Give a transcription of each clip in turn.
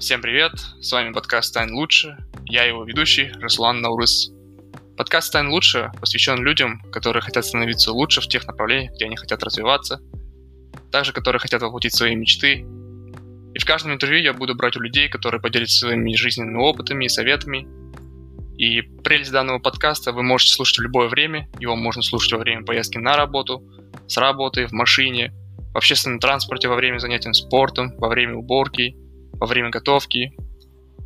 Всем привет, с вами подкаст «Стань лучше», я его ведущий Руслан Наурыс. Подкаст «Стань лучше» посвящен людям, которые хотят становиться лучше в тех направлениях, где они хотят развиваться, также которые хотят воплотить свои мечты. И в каждом интервью я буду брать у людей, которые поделятся своими жизненными опытами и советами. И прелесть данного подкаста вы можете слушать в любое время, его можно слушать во время поездки на работу, с работы, в машине, в общественном транспорте во время занятий спортом, во время уборки – во время готовки.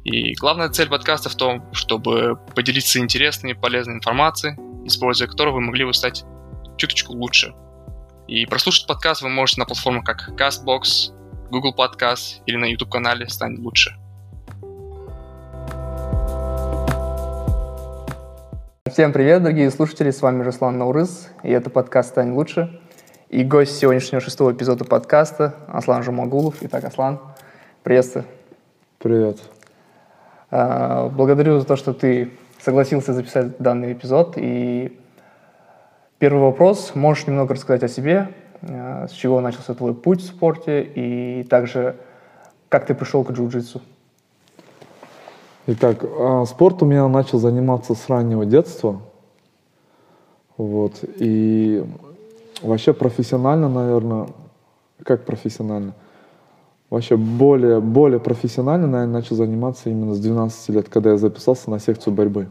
И главная цель подкаста в том, чтобы поделиться интересной и полезной информацией, используя которую вы могли бы стать чуточку лучше. И прослушать подкаст вы можете на платформах как CastBox, Google Podcast или на YouTube-канале «Стань лучше». Всем привет, дорогие слушатели, с вами Руслан Наурыз, и это подкаст «Стань лучше». И гость сегодняшнего шестого эпизода подкаста Аслан Жумагулов. Итак, Аслан, Приветствую. Привет. А, благодарю за то, что ты согласился записать данный эпизод. И первый вопрос. Можешь немного рассказать о себе, а, с чего начался твой путь в спорте и также как ты пришел к джиу-джитсу? Итак, а, спортом я начал заниматься с раннего детства. Вот. И вообще профессионально, наверное, как профессионально? Вообще более, более профессионально, наверное, начал заниматься именно с 12 лет, когда я записался на секцию борьбы.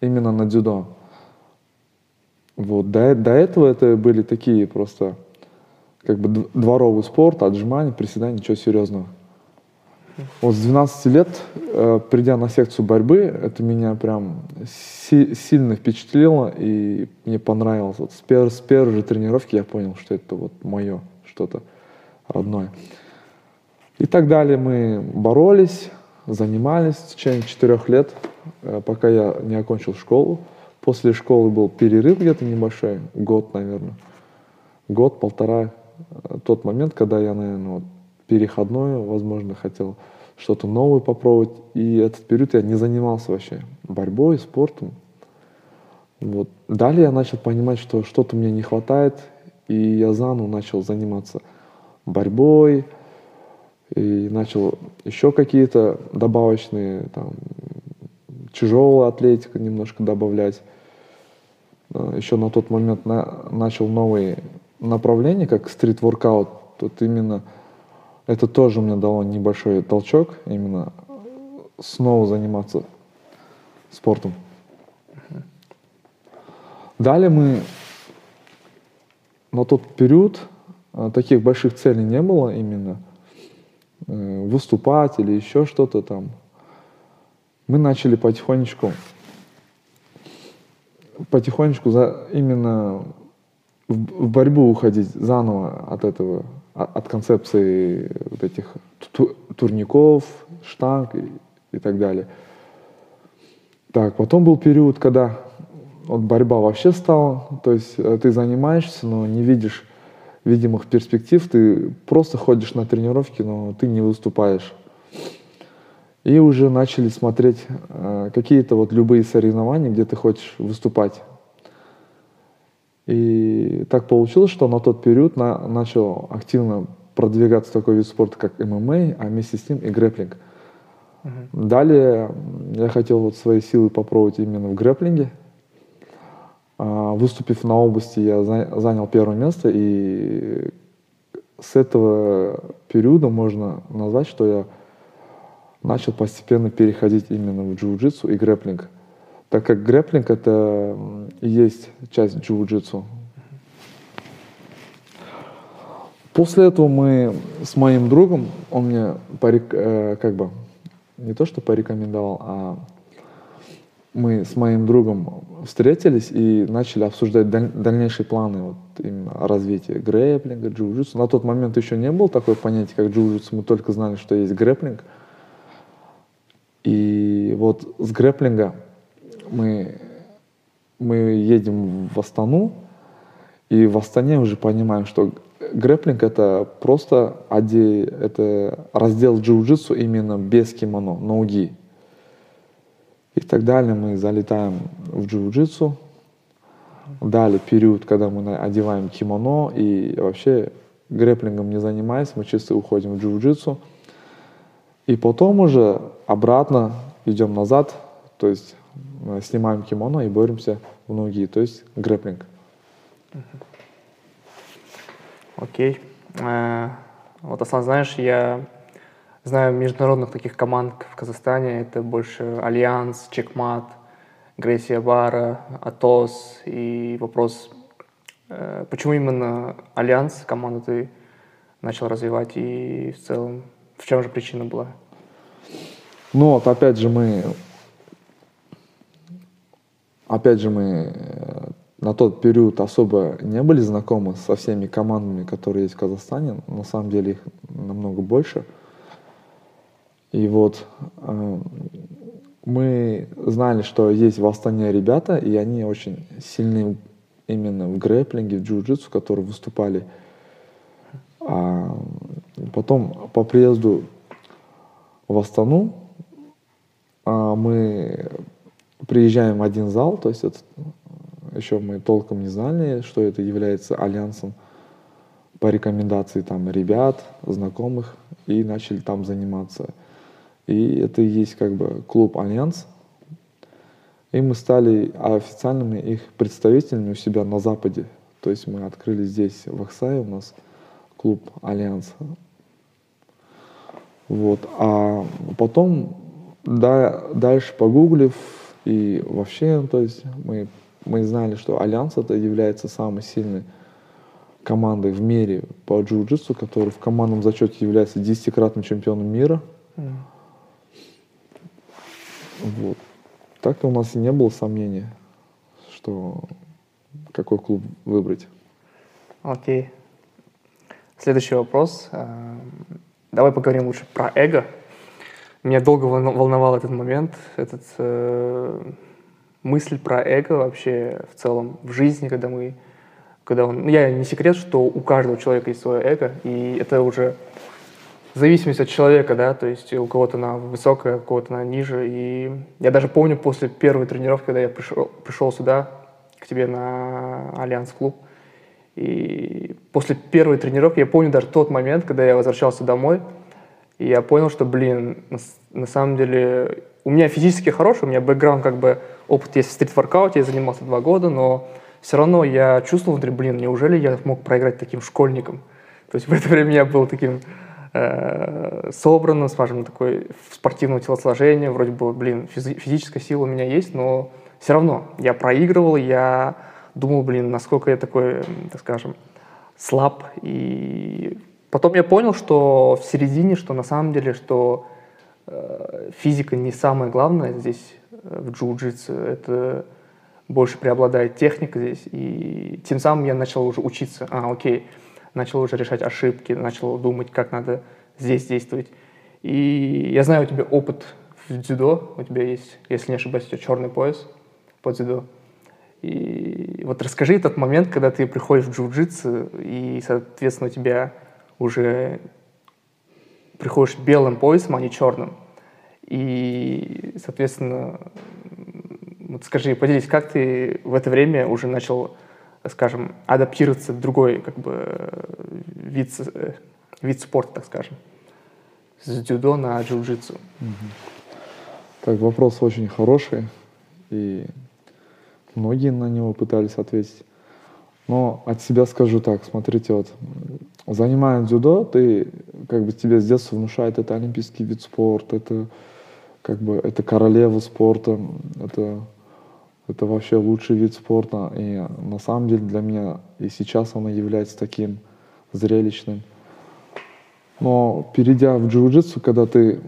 Именно на дзюдо. Вот. До, до этого это были такие просто как бы дворовый спорт, отжимания, приседания, ничего серьезного. Вот с 12 лет, э, придя на секцию борьбы, это меня прям си сильно впечатлило и мне понравилось. Вот с, пер с первой же тренировки я понял, что это вот мое что-то родное. И так далее мы боролись, занимались в течение четырех лет, э, пока я не окончил школу. После школы был перерыв где-то небольшой, год, наверное. Год, полтора. Э, тот момент, когда я, наверное, вот, переходной, возможно, хотел что-то новое попробовать. И этот период я не занимался вообще борьбой, спортом. Вот. Далее я начал понимать, что что-то мне не хватает, и я заново начал заниматься борьбой, и начал еще какие-то добавочные, там, тяжелая атлетика немножко добавлять. А, еще на тот момент на, начал новые направления, как стрит-воркаут. Тут именно это тоже мне дало небольшой толчок, именно снова заниматься спортом. Далее мы на тот период а, таких больших целей не было именно – выступать или еще что-то там. Мы начали потихонечку, потихонечку за, именно в, в борьбу уходить заново от этого, от, от концепции вот этих турников, штанг и, и так далее. Так, потом был период, когда вот борьба вообще стала, то есть э, ты занимаешься, но не видишь видимых перспектив, ты просто ходишь на тренировки, но ты не выступаешь. И уже начали смотреть э, какие-то вот любые соревнования, где ты хочешь выступать. И так получилось, что на тот период на, начал активно продвигаться такой вид спорта, как ММА, а вместе с ним и грэплинг. Uh-huh. Далее я хотел вот свои силы попробовать именно в грэплинге. А, выступив на области, я занял первое место, и с этого периода можно назвать, что я начал постепенно переходить именно в джиу-джитсу и грэплинг. Так как грэплинг — это и есть часть джиу-джитсу. После этого мы с моим другом, он мне порек, э, как бы не то что порекомендовал, а мы с моим другом встретились и начали обсуждать даль- дальнейшие планы вот, именно развития грэплинга, джиу-джитсу. На тот момент еще не было такое понятие, как джиу-джитсу, мы только знали, что есть грэплинг. И вот с грэплинга мы, мы едем в Астану, и в Астане уже понимаем, что грэплинг это просто оде, это раздел джиу-джитсу именно без кимоно, ноги и так далее. Мы залетаем в джиу-джитсу. Далее период, когда мы одеваем кимоно и вообще грэплингом не занимаясь, мы чисто уходим в джиу-джитсу. И потом уже обратно идем назад, то есть э, снимаем кимоно и боремся в ноги, то есть грэплинг. Окей. Э, Вот, Аслан, знаешь, я знаю международных таких команд в Казахстане. Это больше Alliance, Checkmat, Gracie Barra, Atos. И вопрос, э, почему именно Альянс, команду ты начал развивать? И в целом, в чем же причина была? Ну вот, опять же, мы... Опять же, мы э, на тот период особо не были знакомы со всеми командами, которые есть в Казахстане. На самом деле их намного больше. И вот э, мы знали, что есть в Астане ребята, и они очень сильны именно в грэплинге, в джиу-джитсу, которые выступали. А потом по приезду в Астану а, мы приезжаем в один зал, то есть это, еще мы толком не знали, что это является альянсом по рекомендации там ребят, знакомых, и начали там заниматься. И это и есть как бы клуб Альянс. И мы стали официальными их представителями у себя на Западе. То есть мы открыли здесь, в Аксае у нас клуб Альянс. Вот. А потом, да, дальше погуглив, и вообще, то есть мы, мы знали, что Альянс это является самой сильной командой в мире по джиу-джитсу, который в командном зачете является десятикратным чемпионом мира. Мм. Вот. Так у нас и не было сомнений, что какой клуб выбрать. Окей. Следующий вопрос. Эм, Давай поговорим лучше про эго. Меня долго волновал этот момент, этот э, мысль про эго вообще в целом в жизни, когда мы, когда он, ну, я не секрет, что у каждого человека есть свое эго, и это уже зависимость от человека, да, то есть у кого-то она высокая, у кого-то она ниже. И я даже помню после первой тренировки, когда я пришел, пришел сюда, к тебе на Альянс клуб, и после первой тренировки я помню даже тот момент, когда я возвращался домой, и я понял, что, блин, на, самом деле у меня физически хороший, у меня бэкграунд, как бы опыт есть в стрит-воркауте, я занимался два года, но все равно я чувствовал внутри, блин, неужели я мог проиграть таким школьником? То есть в это время я был таким э, собранным, скажем, такой спортивного телосложения, вроде бы, блин, физи- физическая сила у меня есть, но все равно я проигрывал, я думал, блин, насколько я такой, так скажем, слаб. И потом я понял, что в середине, что на самом деле, что э, физика не самое главное здесь э, в джиу-джитсу, это больше преобладает техника здесь. И тем самым я начал уже учиться. А, окей, начал уже решать ошибки, начал думать, как надо здесь действовать. И я знаю, у тебя опыт в дзюдо, у тебя есть, если не ошибаюсь, у тебя черный пояс по дзюдо. И вот расскажи этот момент, когда ты приходишь в джиу-джитсу, и, соответственно, у тебя уже приходишь белым поясом, а не черным. И, соответственно, вот скажи, поделись, как ты в это время уже начал, скажем, адаптироваться в другой как бы вид, вид спорта, так скажем, с дзюдо на джиу-джитсу? Так, вопрос очень хороший, и многие на него пытались ответить. Но от себя скажу так, смотрите, вот, м, занимаясь дзюдо, ты, как бы тебе с детства внушают, это олимпийский вид спорта, это, как бы, это королева спорта, это, это вообще лучший вид спорта. И на самом деле для меня и сейчас оно является таким зрелищным. Но перейдя в джиу-джитсу, когда ты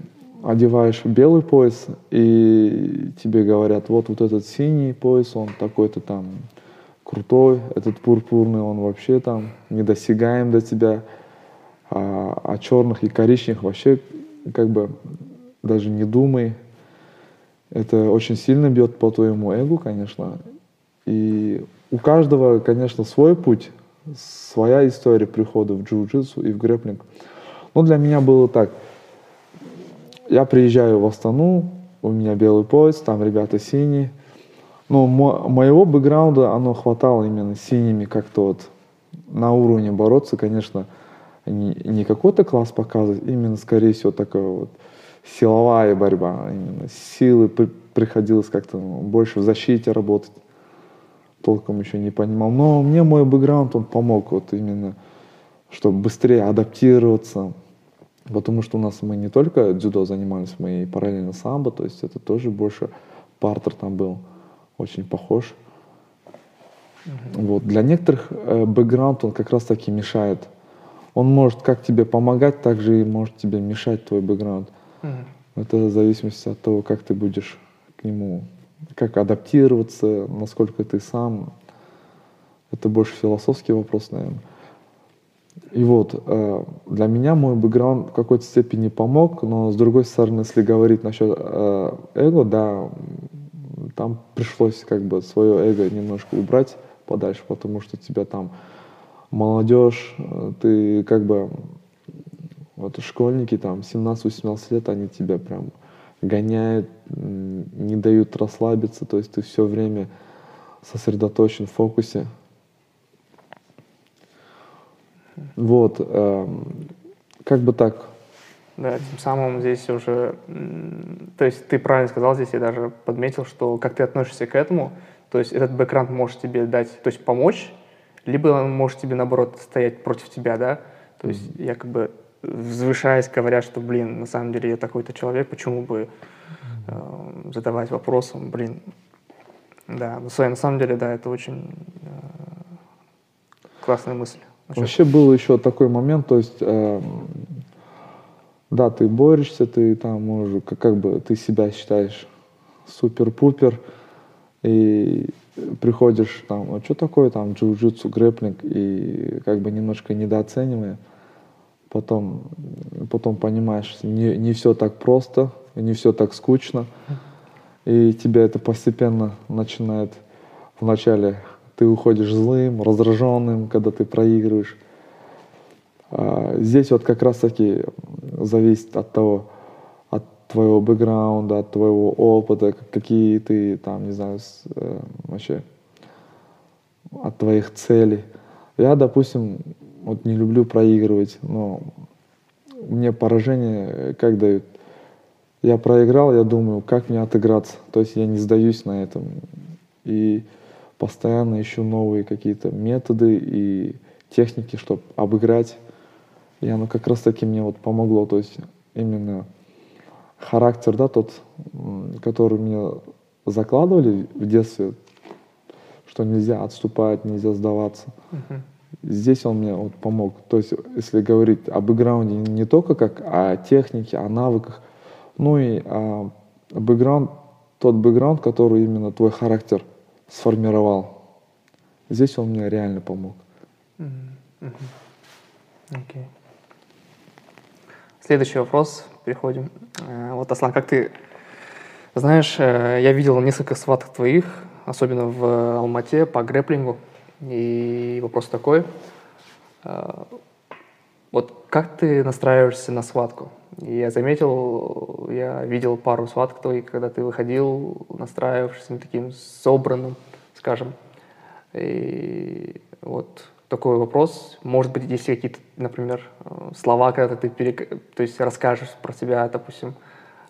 одеваешь белый пояс, и тебе говорят, вот, вот этот синий пояс, он такой-то там крутой, этот пурпурный, он вообще там недосягаем до тебя, а, а черных и коричневых вообще как бы даже не думай. Это очень сильно бьет по твоему эго, конечно. И у каждого, конечно, свой путь, своя история прихода в джиу-джитсу и в грэплинг. Но для меня было так. Я приезжаю в Астану, у меня белый пояс, там ребята синие. Но мо- моего бэкграунда, оно хватало именно синими как-то вот на уровне бороться, конечно, не, не какой-то класс показывать, именно, скорее всего, такой вот силовая борьба, именно силы при, приходилось как-то ну, больше в защите работать. Толком еще не понимал. Но мне мой бэкграунд, он помог вот именно, чтобы быстрее адаптироваться. Потому что у нас мы не только дзюдо занимались, мы и параллельно самбо, то есть это тоже больше партер там был, очень похож. Вот. Для некоторых э, бэкграунд, он как раз таки мешает. Он может как тебе помогать, так же и может тебе мешать твой бэкграунд. Mm-hmm. Это в зависимости от того, как ты будешь к нему, как адаптироваться, насколько ты сам. Это больше философский вопрос, наверное. И вот, э, для меня мой бэкграунд в какой-то степени помог, но с другой стороны, если говорить насчет э, эго, да, там пришлось как бы свое эго немножко убрать подальше, потому что тебя там молодежь, э, ты как бы, вот школьники там 17-18 лет, они тебя прям гоняют, не дают расслабиться, то есть ты все время сосредоточен в фокусе. Вот, э, как бы так. Да, тем самым здесь уже, то есть ты правильно сказал здесь, я даже подметил, что как ты относишься к этому, то есть этот бэкграунд может тебе дать, то есть помочь, либо он может тебе, наоборот, стоять против тебя, да, то есть mm-hmm. я как бы взвышаясь, говоря, что, блин, на самом деле я такой-то человек, почему бы э, задавать вопросы, блин, да, но на самом деле, да, это очень э, классная мысль. Насчет... Вообще был еще такой момент, то есть, э, да, ты борешься, ты там можешь, как, как бы ты себя считаешь супер-пупер, и приходишь там, а что такое там джиу-джитсу, грэплинг, и как бы немножко недооценивая, потом, потом понимаешь, не, не все так просто, не все так скучно, и тебя это постепенно начинает вначале ты уходишь злым, раздраженным, когда ты проигрываешь. А здесь вот как раз таки зависит от того, от твоего бэкграунда, от твоего опыта, какие ты там, не знаю, э, вообще от твоих целей. Я, допустим, вот не люблю проигрывать, но мне поражение как дают. Я проиграл, я думаю, как мне отыграться. То есть я не сдаюсь на этом. И постоянно ищу новые какие-то методы и техники, чтобы обыграть. И оно как раз таки мне вот помогло. То есть именно характер, да, тот, который мне закладывали в детстве, что нельзя отступать, нельзя сдаваться. Uh-huh. Здесь он мне вот помог. То есть, если говорить об бэкграунде не только как о технике, о навыках, ну и о бэкграунд, тот бэкграунд, который именно твой характер – сформировал. Здесь он мне реально помог. Окей. Okay. Следующий вопрос. Переходим. Э, вот, Аслан, как ты знаешь, э, я видел несколько сваток твоих, особенно в Алмате по грэплингу. И вопрос такой. Э, вот как ты настраиваешься на схватку? Я заметил, я видел пару схваток твоих, когда ты выходил, настраивавшись на таким собранным, скажем. И вот такой вопрос. Может быть, есть какие-то, например, слова, когда ты перек... то есть расскажешь про себя, допустим,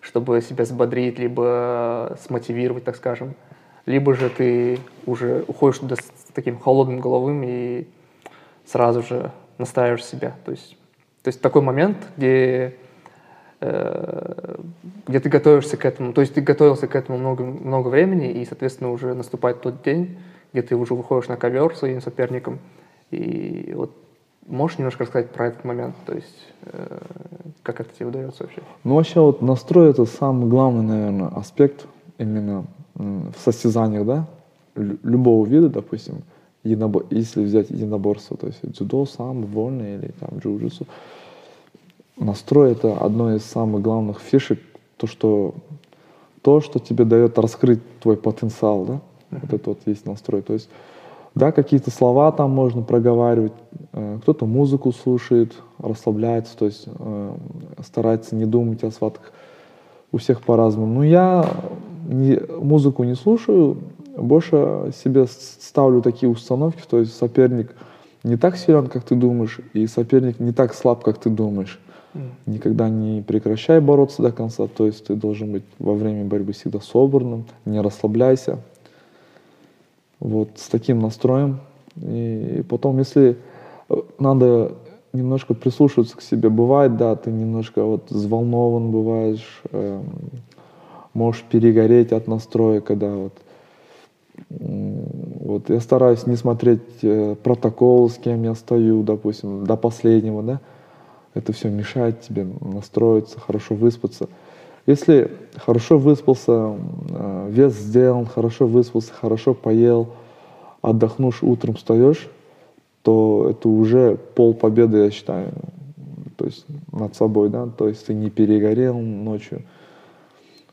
чтобы себя взбодрить, либо смотивировать, так скажем. Либо же ты уже уходишь туда с таким холодным головым и сразу же настраиваешь себя. То есть, то есть такой момент, где Э, где ты готовишься к этому, то есть ты готовился к этому много, много времени, и, соответственно, уже наступает тот день, где ты уже выходишь на ковер своим соперником, и вот можешь немножко рассказать про этот момент, то есть э, как это тебе удается вообще? Ну, вообще вот настрой это самый главный, наверное, аспект именно в состязаниях, да, любого вида, допустим, единобор... если взять единоборство, то есть дзюдо, сам, вольный или там джиу-джитсу, Настрой — это одно из самых главных фишек, то, что, то, что тебе дает раскрыть твой потенциал, да? Вот это вот есть настрой. То есть, да, какие-то слова там можно проговаривать, э, кто-то музыку слушает, расслабляется, то есть э, старается не думать о схватках. У всех по-разному. Но я не, музыку не слушаю, больше себе ставлю такие установки, то есть соперник не так силен, как ты думаешь, и соперник не так слаб, как ты думаешь. никогда не прекращай бороться до конца, то есть ты должен быть во время борьбы всегда собранным, не расслабляйся. Вот с таким настроем. И потом, если э, надо немножко прислушиваться к себе, бывает, да, ты немножко вот взволнован бываешь, э, можешь перегореть от настроя, когда вот вот я стараюсь не смотреть э, протокол, с кем я стою, допустим, до последнего, да. Это все мешает тебе настроиться, хорошо выспаться. Если хорошо выспался, э, вес сделан, хорошо выспался, хорошо поел, отдохнешь, утром встаешь, то это уже пол победы, я считаю, то есть над собой, да, то есть ты не перегорел ночью,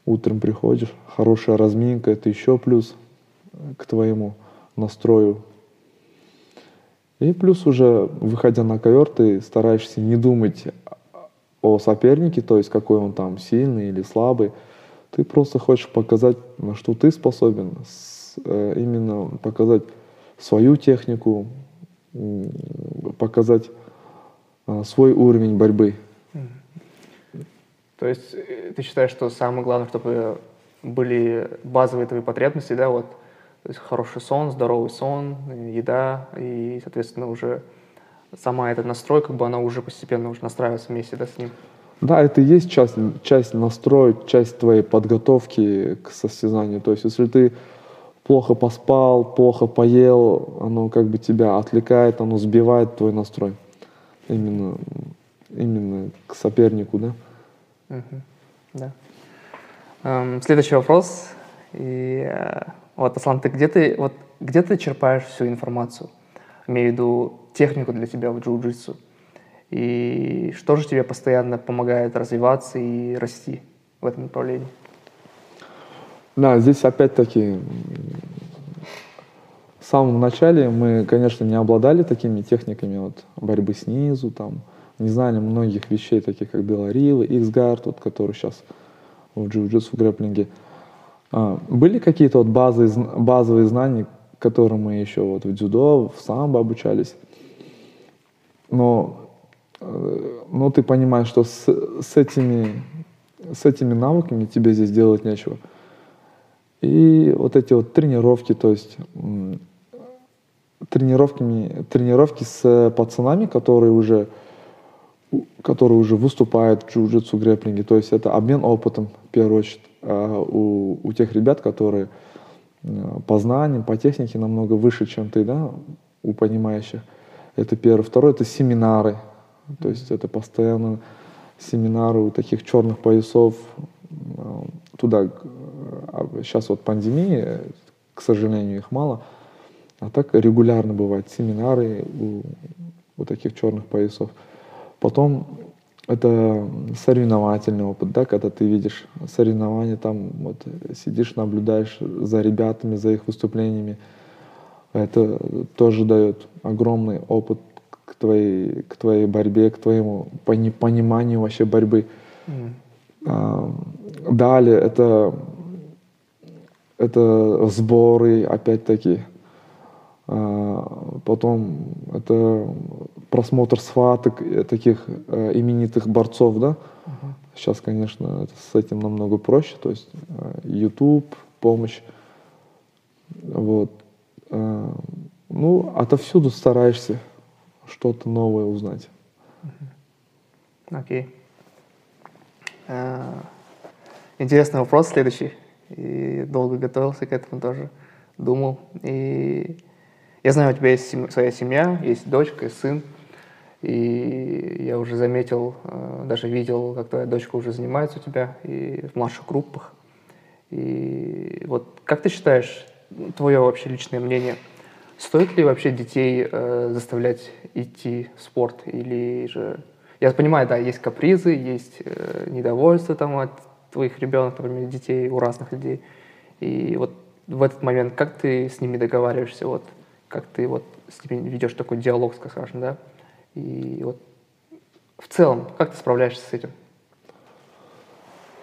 утром приходишь, хорошая разминка, это еще плюс к твоему настрою. И плюс уже, выходя на ковер, ты стараешься не думать о сопернике, то есть какой он там сильный или слабый. Ты просто хочешь показать, на что ты способен, э, именно показать свою технику, показать э, свой уровень борьбы. То есть э, ты считаешь, что самое главное, чтобы были базовые твои потребности, да, вот то есть хороший сон, здоровый сон, еда и, соответственно, уже сама эта настройка, как бы она уже постепенно уже настраивается вместе да, с ним. Да, это и есть часть, часть настроя, часть твоей подготовки к состязанию. То есть если ты плохо поспал, плохо поел, оно как бы тебя отвлекает, оно сбивает твой настрой. Именно, именно к сопернику, да? Угу. Да. Эм, следующий вопрос. И э, вот, Аслан, ты где ты, вот, где ты черпаешь всю информацию? Имею в виду технику для тебя в джиу-джитсу. И что же тебе постоянно помогает развиваться и расти в этом направлении? Да, здесь опять-таки в самом начале мы, конечно, не обладали такими техниками вот, борьбы снизу, там, не знали многих вещей, таких как Беларила, X-Guard, вот, который сейчас в джиу-джитсу, в грэплинге. А, были какие-то вот базы, базовые знания, которые мы еще вот в дзюдо, в самбо обучались? Но, э, но ты понимаешь, что с, с, этими, с этими навыками тебе здесь делать нечего. И вот эти вот тренировки, то есть тренировками, тренировки с пацанами, которые уже, которые уже выступают в джиу-джитсу, грэплинге, то есть это обмен опытом, в первую очередь. А, у, у тех ребят, которые а, по знаниям, по технике намного выше, чем ты, да, у понимающих. Это первое. Второе — это семинары. То есть это постоянно семинары у таких черных поясов. А, туда сейчас вот пандемия, к сожалению, их мало. А так регулярно бывают семинары у, у таких черных поясов. Потом это соревновательный опыт, да, когда ты видишь соревнования, там вот сидишь, наблюдаешь за ребятами, за их выступлениями. Это тоже дает огромный опыт к твоей, к твоей борьбе, к твоему пониманию вообще борьбы. Mm. А, далее это, это сборы, опять-таки. А, потом это просмотр схваток э, таких э, именитых борцов, да. Uh-huh. Сейчас, конечно, с этим намного проще, то есть э, YouTube, помощь, вот. Э, ну, отовсюду стараешься что-то новое узнать. Окей. Okay. Uh, интересный вопрос следующий. И долго готовился к этому тоже, думал. И я знаю, у тебя есть своя семья, есть дочка и сын. И я уже заметил, э, даже видел, как твоя дочка уже занимается у тебя и в младших группах. И вот как ты считаешь, твое вообще личное мнение, стоит ли вообще детей э, заставлять идти в спорт? Или же... Я понимаю, да, есть капризы, есть э, недовольство там от твоих ребенок, например, детей у разных людей. И вот в этот момент как ты с ними договариваешься? Вот как ты вот с ними ведешь такой диалог, скажем, да? И вот в целом, как ты справляешься с этим?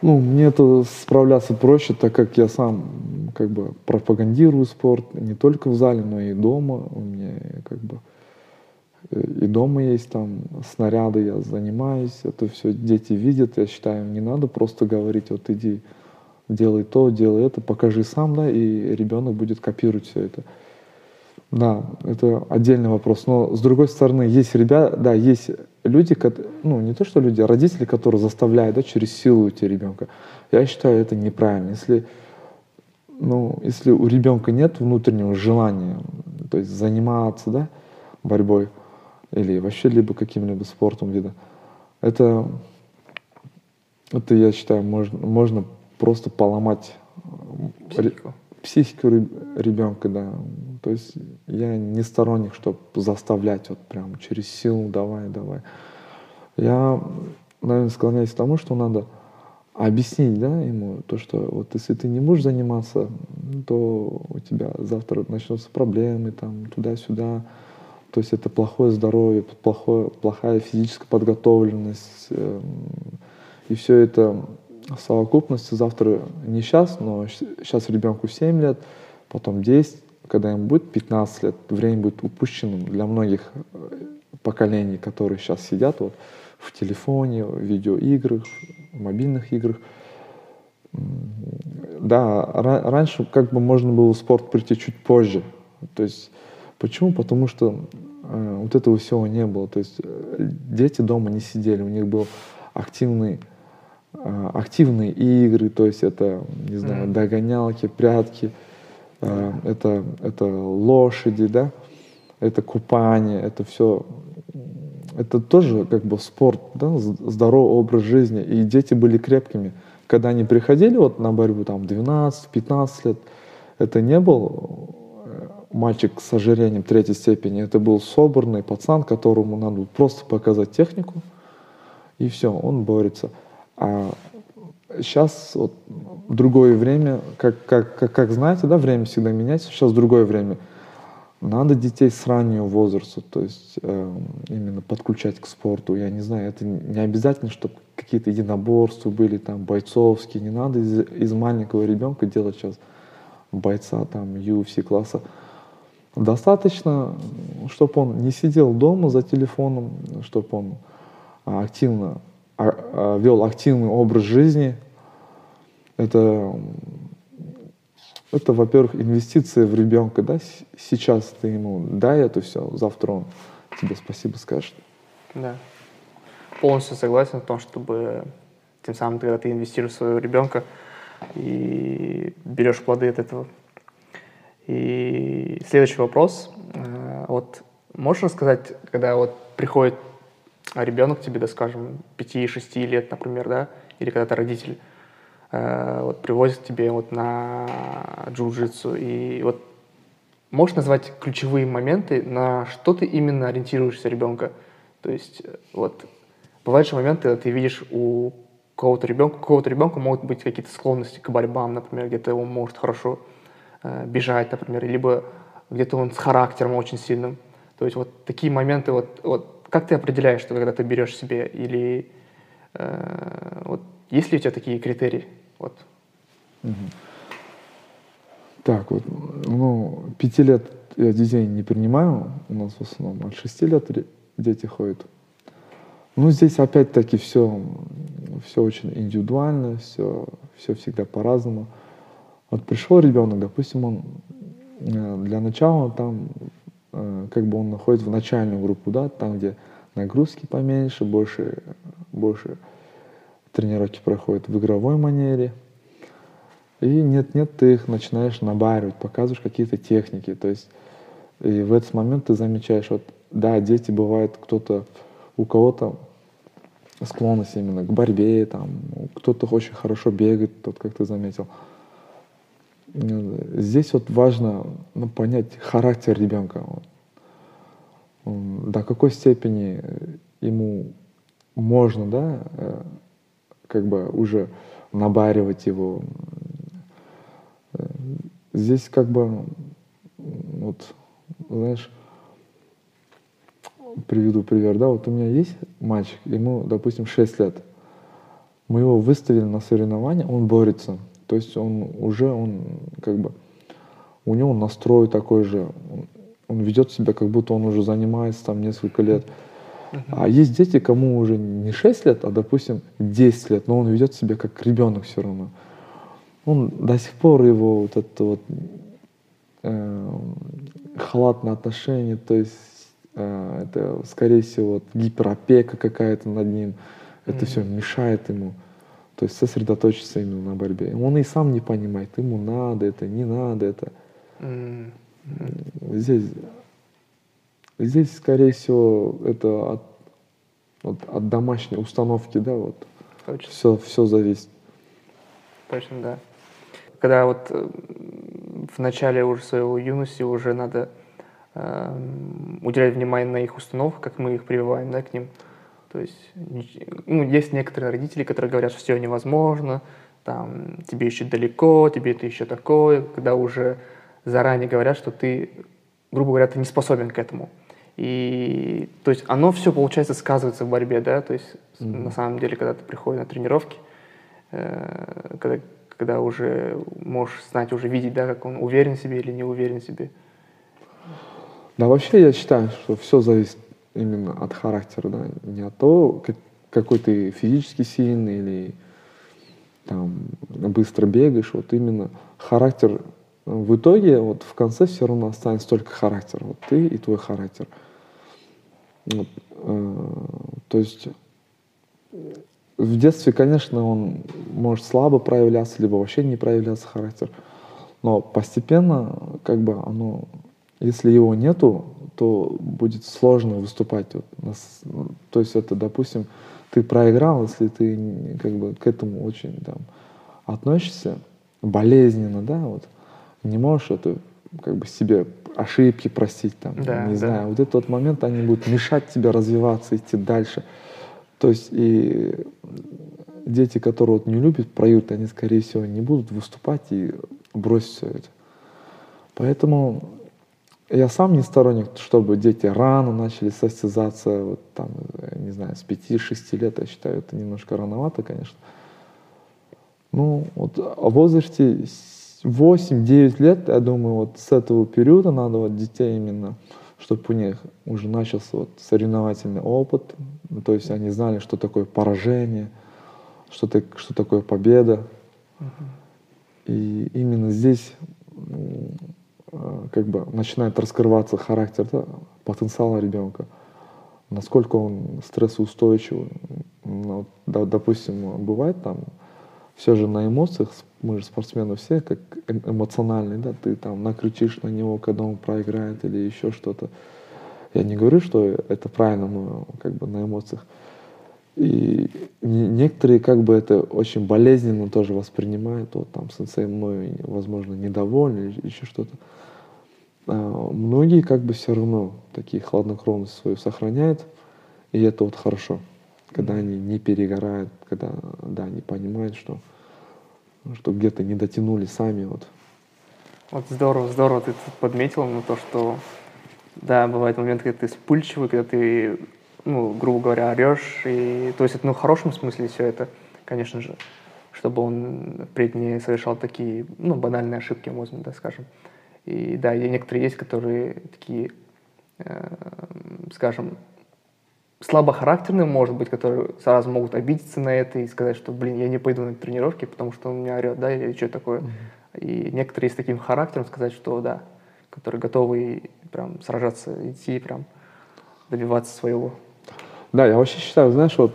Ну, мне это справляться проще, так как я сам как бы пропагандирую спорт не только в зале, но и дома. У меня как бы И дома есть там снаряды, я занимаюсь, это все дети видят, я считаю, не надо просто говорить, вот иди, делай то, делай это, покажи сам, да, и ребенок будет копировать все это. Да, это отдельный вопрос. Но с другой стороны, есть ребята, да, есть люди, ну не то что люди, а родители, которые заставляют, да, через силу уйти ребенка. Я считаю, это неправильно. Если, ну, если у ребенка нет внутреннего желания, то есть заниматься, да, борьбой, или вообще либо каким-либо спортом вида. Это, это я считаю, можно, можно просто поломать психику, психику ребенка, да. То есть я не сторонник, чтобы заставлять вот прям через силу давай, давай. Я, наверное, склоняюсь к тому, что надо объяснить, да, ему то, что вот если ты не можешь заниматься, то у тебя завтра начнутся проблемы, там, туда-сюда, то есть это плохое здоровье, плохое, плохая физическая подготовленность. Эм, и все это в совокупности завтра не сейчас, но сейчас ребенку 7 лет, потом 10, когда ему будет 15 лет, время будет упущенным для многих э, поколений, которые сейчас сидят вот в телефоне, в видеоиграх, в мобильных играх. Да, раньше как бы можно было в спорт прийти чуть позже. То есть Почему? Потому что э, вот этого всего не было. То есть э, дети дома не сидели, у них был активный э, активные игры, то есть это, не знаю, mm-hmm. догонялки, прятки, э, это, это лошади, да, это купание, это все, это тоже как бы спорт, да, здоровый образ жизни, и дети были крепкими. Когда они приходили вот на борьбу там 12-15 лет, это не был мальчик с ожирением третьей степени. Это был собранный пацан, которому надо просто показать технику, и все, он борется. А сейчас вот другое время, как, как, как, как знаете, да, время всегда меняется, сейчас другое время. Надо детей с раннего возраста, то есть э, именно подключать к спорту. Я не знаю, это не обязательно, чтобы какие-то единоборства были, там, бойцовские. Не надо из, из маленького ребенка делать сейчас бойца, там, UFC класса. Достаточно, чтобы он не сидел дома за телефоном, чтобы он активно а, а, вел активный образ жизни. Это, это во-первых, инвестиция в ребенка. Да? Сейчас ты ему дай это все, завтра он тебе спасибо скажет. Да. Полностью согласен в том, чтобы тем самым, когда ты инвестируешь в своего ребенка и берешь плоды от этого и следующий вопрос. Э, вот можешь рассказать, когда вот приходит ребенок к тебе, да, скажем, 5-6 лет, например, да, или когда-то родитель э, вот привозит тебе вот на джиу-джитсу, и вот можешь назвать ключевые моменты, на что ты именно ориентируешься ребенка? То есть э, вот бывают же моменты, когда ты видишь у кого-то ребенка, у кого-то ребенка могут быть какие-то склонности к борьбам, например, где-то он может хорошо Э, бежать, например, либо где-то он с характером очень сильным. То есть вот такие моменты, вот, вот как ты определяешь, что когда ты берешь себе, или э, вот есть ли у тебя такие критерии? Вот. Угу. Так, вот, ну, пяти лет я детей не принимаю, у нас в основном от шести лет дети ходят. Ну, здесь опять-таки все, все очень индивидуально, все, все всегда по-разному. Вот пришел ребенок, допустим, он э, для начала там, как бы он находится в начальную группу, да, там, где нагрузки поменьше, больше, больше тренировки проходят в игровой манере. И нет-нет, ты их начинаешь набаривать, показываешь какие-то техники. То есть и в этот момент ты замечаешь, вот, да, дети бывают, кто-то, у кого-то склонность именно к борьбе, там, кто-то очень хорошо бегает, тот, как ты заметил. Здесь вот важно ну, понять характер ребенка. До какой степени ему можно, да, э, как бы уже набаривать его. Здесь как бы, вот, знаешь, приведу пример, да, вот у меня есть мальчик, ему, допустим, 6 лет. Мы его выставили на соревнования, он борется – то есть он уже, он как бы, у него настрой такой же, он ведет себя, как будто он уже занимается там несколько лет. А есть дети, кому уже не 6 лет, а, допустим, 10 лет, но он ведет себя как ребенок все равно. Он до сих пор его вот это вот э, халатное отношение, то есть э, это, скорее всего, вот, гиперопека какая-то над ним, это mm-hmm. все мешает ему. То есть сосредоточиться именно на борьбе. Он и сам не понимает, ему надо это, не надо это. Mm-hmm. Здесь Здесь, скорее всего, это от, от, от домашней установки, да, вот. Точно. Все, все зависит. Точно, да. Когда вот э, в начале уже своего юности уже надо э, уделять внимание на их установку, как мы их прививаем, да, к ним. То есть, ну, есть некоторые родители, которые говорят, что все невозможно, там, тебе еще далеко, тебе это еще такое, когда уже заранее говорят, что ты, грубо говоря, ты не способен к этому. И то есть оно все, получается, сказывается в борьбе, да, то есть mm-hmm. на самом деле, когда ты приходишь на тренировки, э, когда, когда уже можешь знать, уже видеть, да, как он уверен в себе или не уверен в себе. Да, вообще я считаю, что все зависит именно от характера, да, не от того, как, какой ты физически сильный или там быстро бегаешь, вот именно характер в итоге вот в конце все равно останется только характер. Вот ты и твой характер. Вот, э, то есть в детстве, конечно, он может слабо проявляться, либо вообще не проявляться характер. Но постепенно, как бы оно, если его нету, то будет сложно выступать. Вот, то есть это, допустим, ты проиграл, если ты как бы к этому очень там относишься болезненно, да, вот, не можешь это как бы себе ошибки простить, там, да, не да. знаю. Вот этот вот момент, они будут мешать тебе развиваться, идти дальше. То есть и дети, которые вот не любят проют, они, скорее всего, не будут выступать и бросить все это. Поэтому я сам не сторонник, чтобы дети рано начали состязаться, вот там, не знаю, с 5-6 лет, я считаю, это немножко рановато, конечно. Ну, вот о возрасте 8-9 лет, я думаю, вот с этого периода надо вот детей именно, чтобы у них уже начался вот соревновательный опыт, то есть они знали, что такое поражение, что, так, что такое победа. И именно здесь а, как бы начинает раскрываться характер, да, потенциала ребенка, насколько он стрессоустойчивый. Ну, да, допустим, бывает там все же на эмоциях, мы же спортсмены все как эм, эмоциональные, да, ты там накричишь на него, когда он проиграет или еще что-то. Я не говорю, что это правильно, но как бы на эмоциях. И некоторые как бы это очень болезненно тоже воспринимают. Вот там сенсей мной, возможно, недовольны еще что-то. А многие как бы все равно такие хладнокровность свою сохраняют. И это вот хорошо, когда они не перегорают, когда, да, они понимают, что что где-то не дотянули сами. Вот. вот здорово, здорово ты подметил на то, что да, бывает момент, когда ты вспыльчивый, когда ты, ну, грубо говоря, орешь. И, то есть это ну, в хорошем смысле все это, конечно же, чтобы он впредь не совершал такие, ну, банальные ошибки, можно да, скажем. И да, и некоторые есть, которые такие, э, скажем, слабохарактерные, может быть, которые сразу могут обидеться на это и сказать, что, блин, я не пойду на тренировки, потому что он меня орет, да, или что такое. Mm-hmm. И некоторые с таким характером сказать, что да, которые готовы прям сражаться, идти, прям добиваться своего. Да, я вообще считаю, знаешь, вот,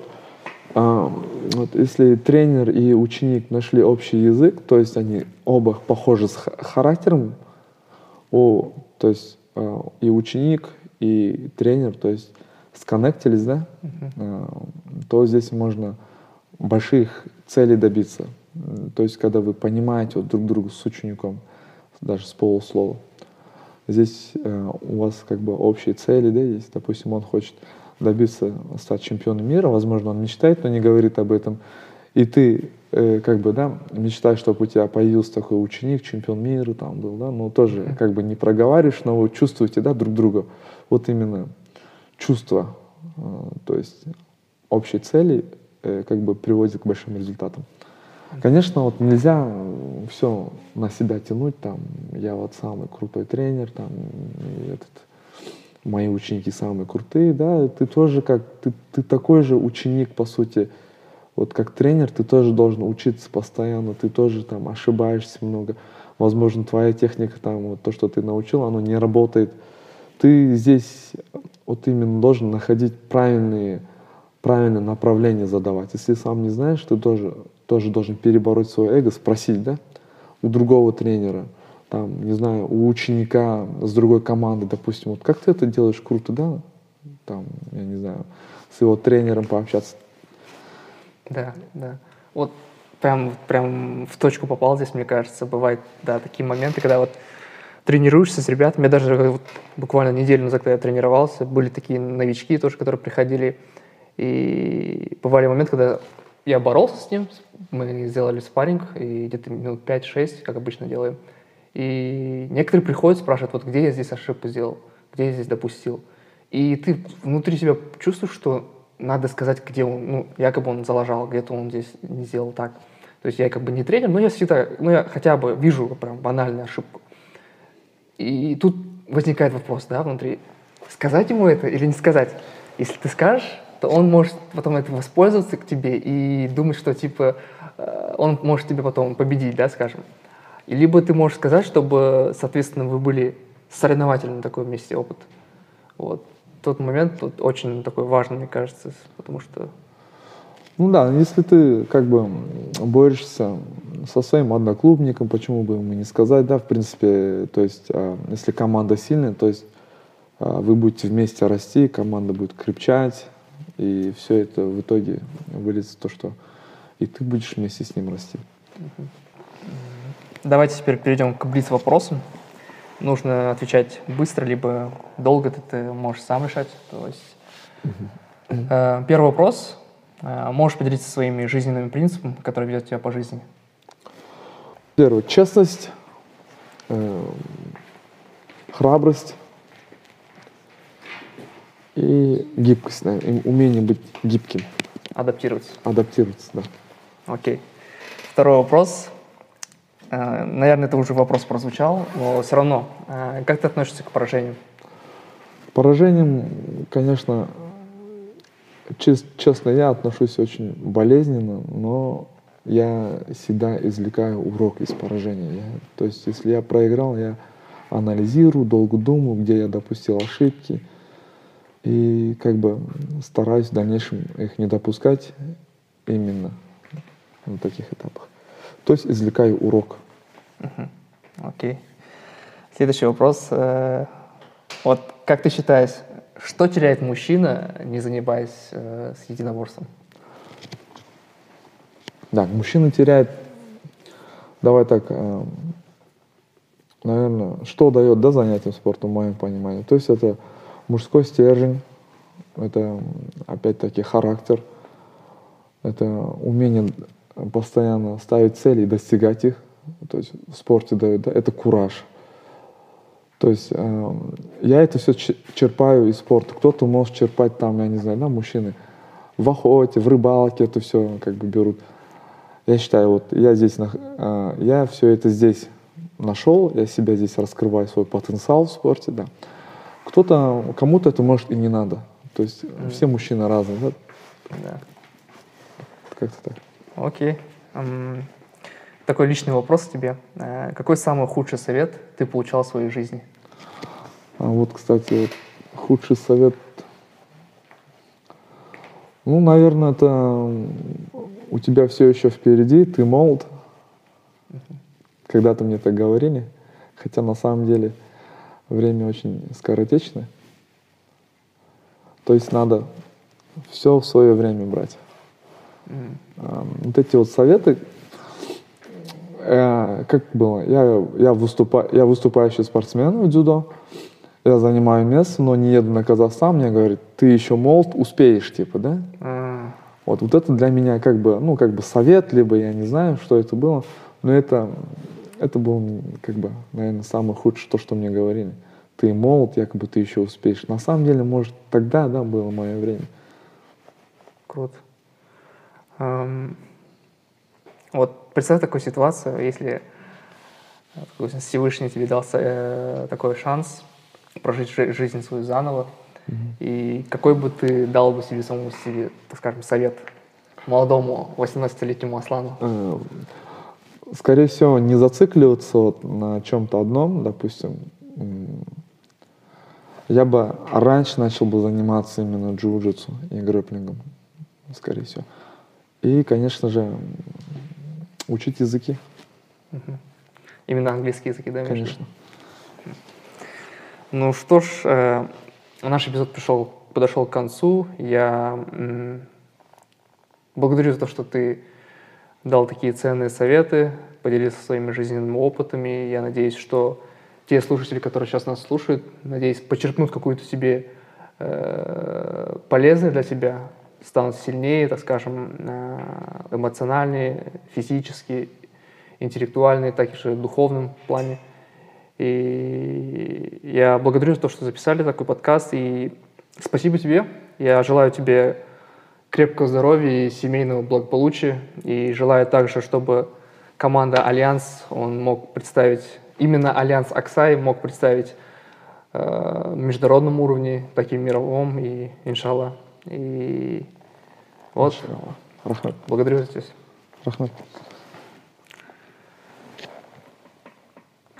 а, вот если тренер и ученик нашли общий язык, то есть они оба похожи с характером, о, то есть а, и ученик, и тренер, то есть сконнектились, да, uh-huh. то здесь можно больших целей добиться. То есть, когда вы понимаете вот друг друга с учеником, даже с полуслова. Здесь э, у вас как бы общие цели, да, есть. Допустим, он хочет добиться, стать чемпионом мира, возможно, он мечтает, но не говорит об этом. И ты э, как бы, да, мечтаешь, чтобы у тебя появился такой ученик, чемпион мира там был, да, но тоже как бы не проговариваешь, но вы чувствуете, да, друг друга. Вот именно чувства, э, то есть общие цели э, как бы приводят к большим результатам. Конечно, вот нельзя все на себя тянуть, там, я вот самый крутой тренер, там, этот, мои ученики самые крутые, да, ты тоже как, ты, ты такой же ученик, по сути, вот как тренер ты тоже должен учиться постоянно, ты тоже там ошибаешься много. Возможно, твоя техника, там, вот то, что ты научил, оно не работает. Ты здесь вот именно должен находить правильные, правильное направление задавать. Если сам не знаешь, ты тоже, тоже должен перебороть свое эго, спросить, да, у другого тренера, там, не знаю, у ученика с другой команды, допустим, вот как ты это делаешь круто, да, там, я не знаю, с его тренером пообщаться, да, да. Вот прям, прям в точку попал здесь, мне кажется. Бывают, да, такие моменты, когда вот тренируешься с ребятами. Я даже вот буквально неделю назад, когда я тренировался, были такие новички тоже, которые приходили. И бывали моменты, когда я боролся с ним, мы сделали спарринг, и где-то минут 5-6, как обычно делаем. И некоторые приходят, спрашивают, вот где я здесь ошибку сделал, где я здесь допустил. И ты внутри себя чувствуешь, что надо сказать, где он, ну, якобы он залажал, где-то он здесь не сделал так. То есть я как бы не тренер, но я всегда, ну, я хотя бы вижу прям банальную ошибку. И тут возникает вопрос, да, внутри, сказать ему это или не сказать? Если ты скажешь, то он может потом это воспользоваться к тебе и думать, что, типа, э, он может тебе потом победить, да, скажем. И либо ты можешь сказать, чтобы, соответственно, вы были соревновательным такой вместе опыт. Вот тот момент тут очень такой важный, мне кажется, потому что... Ну да, если ты как бы борешься со своим одноклубником, почему бы ему не сказать, да, в принципе, то есть, а, если команда сильная, то есть а, вы будете вместе расти, команда будет крепчать, и все это в итоге выльется в то, что и ты будешь вместе с ним расти. Давайте теперь перейдем к блиц-вопросам нужно отвечать быстро, либо долго ты, ты можешь сам решать. То есть, э, первый вопрос. Э, можешь поделиться своими жизненными принципами, которые ведут тебя по жизни? Первое. Честность, э, храбрость и гибкость, да, и умение быть гибким. Адаптироваться. Адаптироваться, да. Окей. Второй вопрос. Э, наверное, это уже вопрос прозвучал, но все равно, э, как ты относишься к поражениям? Поражениям, конечно, честно, я отношусь очень болезненно, но я всегда извлекаю урок из поражения. Я, то есть, если я проиграл, я анализирую, долго думаю, где я допустил ошибки, и как бы стараюсь в дальнейшем их не допускать именно на таких этапах. То есть извлекаю урок. Окей. Следующий вопрос. Э, вот как ты считаешь, что теряет мужчина, не занимаясь э, с единоборством? Да, мужчина теряет, давай так, э, наверное, что дает да, занятием спортом, в моем понимании. То есть это мужской стержень, это опять-таки характер, это умение постоянно ставить цели и достигать их, то есть в спорте дают, да, это кураж. То есть э, я это все черпаю из спорта. Кто-то может черпать там, я не знаю, да, мужчины в охоте, в рыбалке это все как бы берут. Я считаю, вот я здесь, э, я все это здесь нашел, я себя здесь раскрываю, свой потенциал в спорте, да. Кто-то, кому-то это может и не надо. То есть mm. все мужчины разные, да? Да. Как-то так. Окей. Такой личный вопрос тебе. Э, какой самый худший совет ты получал в своей жизни? А вот, кстати, худший совет. Ну, наверное, это у тебя все еще впереди, ты молод. Когда-то мне так говорили. Хотя на самом деле время очень скоротечное. То есть надо все в свое время брать. Mm. Вот эти вот советы, как было, я, я, выступа, я выступающий спортсмен в дзюдо, я занимаю место, но не еду на Казахстан, мне говорят, ты еще молод, успеешь, типа, да? Mm. Вот, вот это для меня как бы, ну, как бы совет, либо я не знаю, что это было, но это, это было, как бы, наверное, самое худшее, то, что мне говорили. Ты молод, якобы ты еще успеешь. На самом деле, может, тогда, да, было мое время. Круто. Вот Вот представь такую ситуацию, если э, Всевышний тебе дал э, такой шанс прожить жизнь свою заново, mm-hmm. и какой бы ты дал бы себе самому себе, так скажем, совет молодому 18-летнему Аслану? Э, скорее всего, не зацикливаться вот на чем-то одном, допустим. Я бы раньше начал бы заниматься именно джиу-джитсу и грэплингом, скорее всего. И, конечно же, учить языки. Угу. Именно английские языки, да? Конечно. Ну что ж, э, наш эпизод пришел, подошел к концу. Я м, благодарю за то, что ты дал такие ценные советы, поделился своими жизненными опытами. Я надеюсь, что те слушатели, которые сейчас нас слушают, надеюсь, почерпнут какую-то себе э, полезное для себя, станут сильнее, так скажем, э, эмоциональнее, физически, интеллектуальные, так и же в духовном плане. И я благодарю за то, что записали такой подкаст. И спасибо тебе. Я желаю тебе крепкого здоровья и семейного благополучия. И желаю также, чтобы команда Альянс, он мог представить, именно Альянс Аксай мог представить э, международном уровне, таким мировом, и иншаллах. И вот, Рахмат. благодарю здесь. Рахмат.